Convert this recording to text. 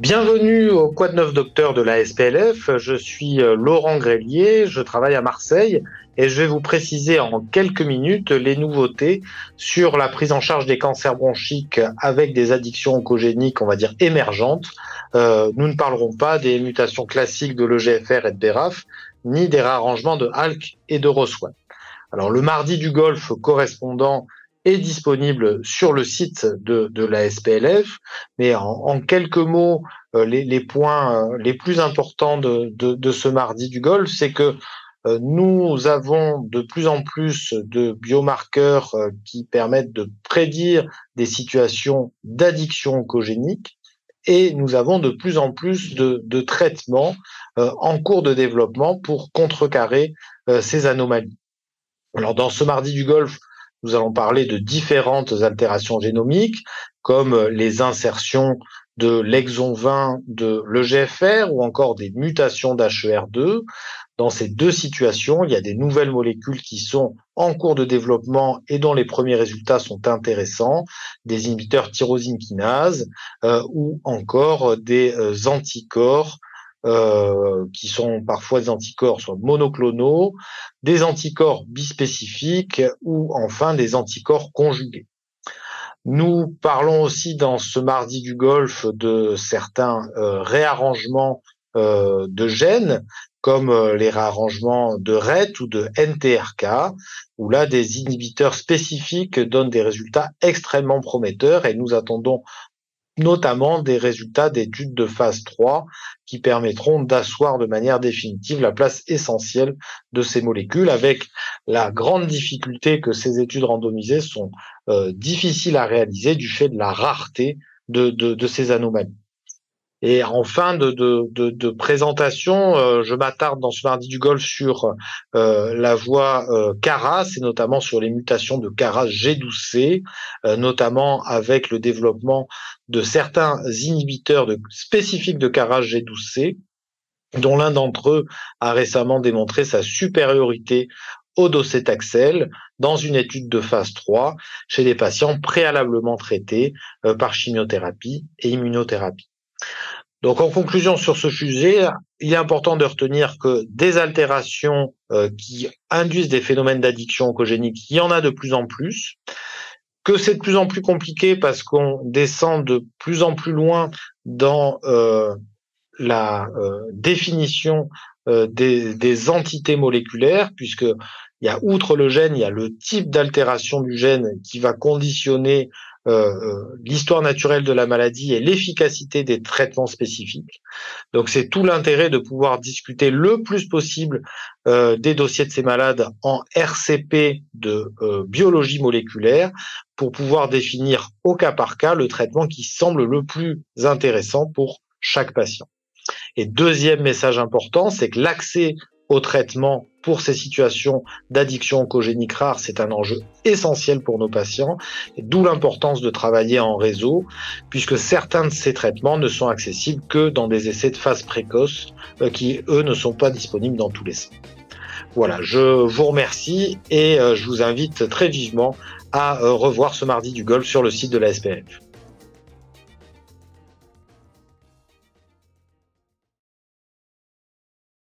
Bienvenue au Quad 9 Docteur de la SPLF. Je suis euh, Laurent Grélier, je travaille à Marseille et je vais vous préciser en quelques minutes les nouveautés sur la prise en charge des cancers bronchiques avec des addictions oncogéniques, on va dire émergentes. Euh, nous ne parlerons pas des mutations classiques de l'EGFR et de BRAF, ni des réarrangements de HALK et de ROS1. Alors le mardi du Golfe correspondant est disponible sur le site de, de la SPLF. Mais en, quelques mots, euh, les, les, points euh, les plus importants de, de, de ce mardi du Golfe, c'est que euh, nous avons de plus en plus de biomarqueurs qui permettent de prédire des situations d'addiction oncogénique et nous avons de plus en plus de, de traitements en cours de développement pour contrecarrer ces anomalies. Alors dans ce mardi du Golfe, nous allons parler de différentes altérations génomiques, comme les insertions de l'exon 20 de l'EGFR ou encore des mutations d'HER2. Dans ces deux situations, il y a des nouvelles molécules qui sont en cours de développement et dont les premiers résultats sont intéressants, des inhibiteurs tyrosine kinase euh, ou encore des euh, anticorps euh, qui sont parfois des anticorps soit monoclonaux, des anticorps bispécifiques ou enfin des anticorps conjugués. Nous parlons aussi dans ce mardi du Golfe de certains euh, réarrangements euh, de gènes, comme les réarrangements de RET ou de NTRK, où là des inhibiteurs spécifiques donnent des résultats extrêmement prometteurs et nous attendons notamment des résultats d'études de phase 3 qui permettront d'asseoir de manière définitive la place essentielle de ces molécules avec la grande difficulté que ces études randomisées sont euh, difficiles à réaliser du fait de la rareté de, de ces anomalies. Et en fin de, présentation, euh, je m'attarde dans ce mardi du golf sur euh, la voie euh, CARAS et notamment sur les mutations de CARAS G12C, euh, notamment avec le développement de certains inhibiteurs spécifiques de CARAS G12C, dont l'un d'entre eux a récemment démontré sa supériorité au docétaxel dans une étude de phase 3 chez des patients préalablement traités par chimiothérapie et immunothérapie. Donc en conclusion sur ce sujet, il est important de retenir que des altérations euh, qui induisent des phénomènes d'addiction oncogénique, il y en a de plus en plus, que c'est de plus en plus compliqué parce qu'on descend de plus en plus loin dans euh, la euh, définition des, des, entités moléculaires, puisque il y a outre le gène, il y a le type d'altération du gène qui va conditionner euh, euh, l'histoire naturelle de la maladie et l'efficacité des traitements spécifiques. Donc c'est tout l'intérêt de pouvoir discuter le plus possible euh, des dossiers de ces malades en RCP de biologie moléculaire pour pouvoir définir au cas par cas le traitement qui semble le plus intéressant pour chaque patient. Et deuxième message important, c'est que l'accès au traitement pour ces situations d'addiction oncogénique rare, c'est un enjeu essentiel pour nos patients, d'où l'importance de travailler en réseau, puisque certains de ces traitements ne sont accessibles que dans des essais de phase précoce, euh, qui, eux, ne sont pas disponibles dans tous les centres. Voilà, je vous remercie et euh, je vous invite très vivement à euh, revoir ce mardi du golf sur le site de la SPF.